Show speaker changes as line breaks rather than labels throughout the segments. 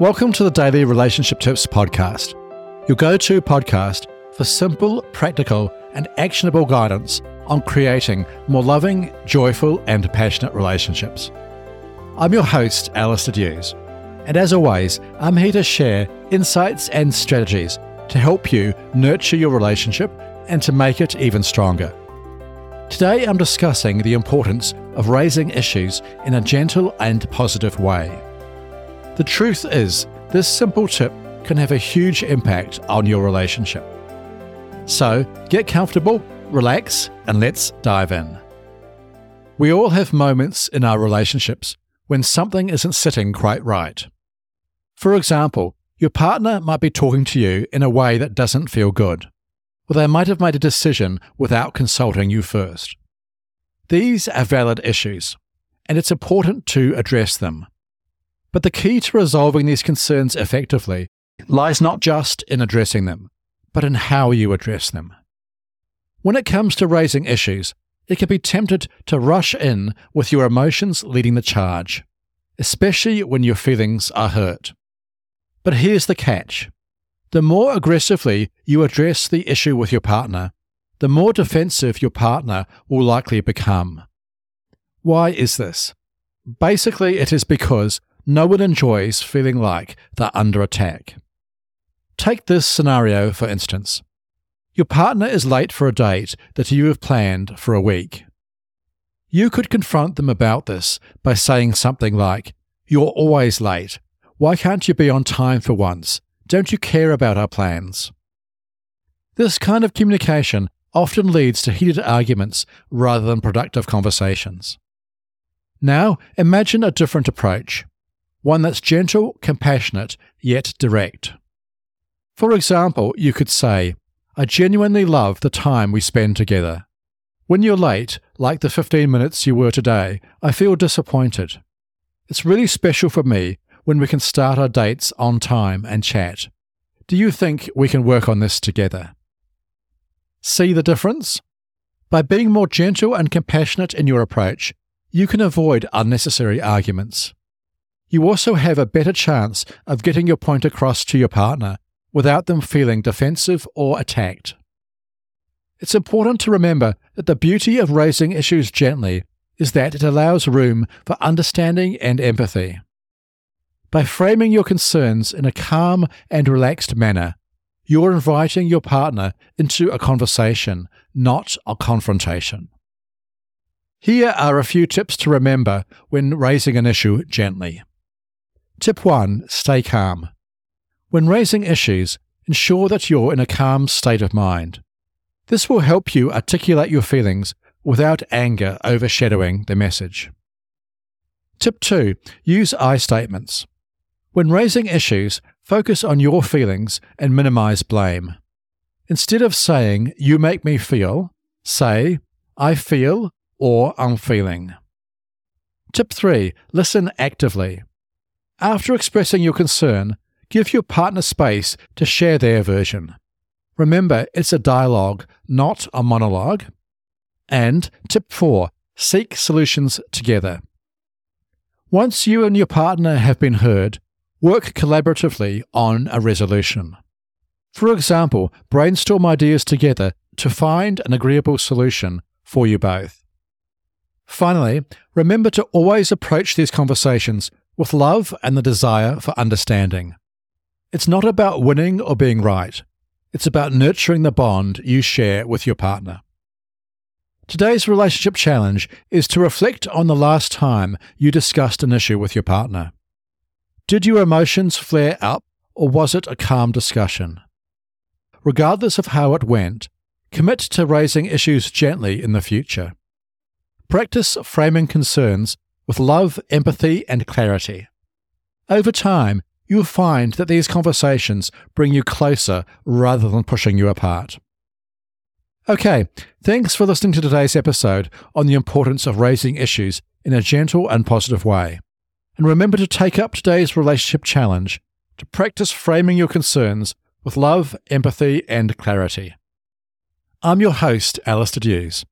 Welcome to the Daily Relationship Tips Podcast, your go to podcast for simple, practical, and actionable guidance on creating more loving, joyful, and passionate relationships. I'm your host, Alastair Duhs, and as always, I'm here to share insights and strategies to help you nurture your relationship and to make it even stronger. Today, I'm discussing the importance of raising issues in a gentle and positive way. The truth is, this simple tip can have a huge impact on your relationship. So, get comfortable, relax, and let's dive in. We all have moments in our relationships when something isn't sitting quite right. For example, your partner might be talking to you in a way that doesn't feel good, or they might have made a decision without consulting you first. These are valid issues, and it's important to address them. But the key to resolving these concerns effectively lies not just in addressing them, but in how you address them. When it comes to raising issues, it can be tempted to rush in with your emotions leading the charge, especially when your feelings are hurt. But here's the catch the more aggressively you address the issue with your partner, the more defensive your partner will likely become. Why is this? Basically, it is because no one enjoys feeling like they're under attack. Take this scenario, for instance. Your partner is late for a date that you have planned for a week. You could confront them about this by saying something like, You're always late. Why can't you be on time for once? Don't you care about our plans? This kind of communication often leads to heated arguments rather than productive conversations. Now, imagine a different approach one that's gentle, compassionate, yet direct. For example, you could say, I genuinely love the time we spend together. When you're late, like the 15 minutes you were today, I feel disappointed. It's really special for me when we can start our dates on time and chat. Do you think we can work on this together? See the difference? By being more gentle and compassionate in your approach, you can avoid unnecessary arguments you also have a better chance of getting your point across to your partner without them feeling defensive or attacked. It's important to remember that the beauty of raising issues gently is that it allows room for understanding and empathy. By framing your concerns in a calm and relaxed manner, you're inviting your partner into a conversation, not a confrontation. Here are a few tips to remember when raising an issue gently. Tip 1 Stay calm. When raising issues, ensure that you're in a calm state of mind. This will help you articulate your feelings without anger overshadowing the message. Tip 2 Use I statements. When raising issues, focus on your feelings and minimize blame. Instead of saying, You make me feel, say, I feel or I'm feeling. Tip 3 Listen actively. After expressing your concern, give your partner space to share their version. Remember, it's a dialogue, not a monologue. And tip four seek solutions together. Once you and your partner have been heard, work collaboratively on a resolution. For example, brainstorm ideas together to find an agreeable solution for you both. Finally, remember to always approach these conversations with love and the desire for understanding. It's not about winning or being right, it's about nurturing the bond you share with your partner. Today's relationship challenge is to reflect on the last time you discussed an issue with your partner. Did your emotions flare up, or was it a calm discussion? Regardless of how it went, commit to raising issues gently in the future. Practice framing concerns with love, empathy, and clarity. Over time, you'll find that these conversations bring you closer rather than pushing you apart. Okay, thanks for listening to today's episode on the importance of raising issues in a gentle and positive way. And remember to take up today's relationship challenge to practice framing your concerns with love, empathy, and clarity. I'm your host, Alastair Duhs.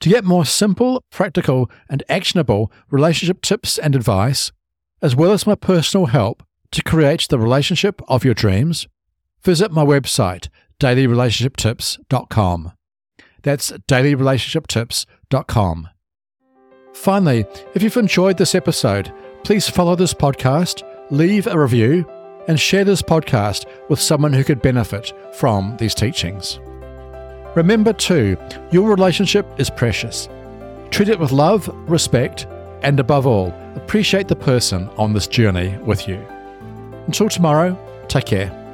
To get more simple, practical, and actionable relationship tips and advice, as well as my personal help To create the relationship of your dreams, visit my website, dailyrelationshiptips.com. That's dailyrelationshiptips.com. Finally, if you've enjoyed this episode, please follow this podcast, leave a review, and share this podcast with someone who could benefit from these teachings. Remember, too, your relationship is precious. Treat it with love, respect, and above all, appreciate the person on this journey with you. Until tomorrow, take care.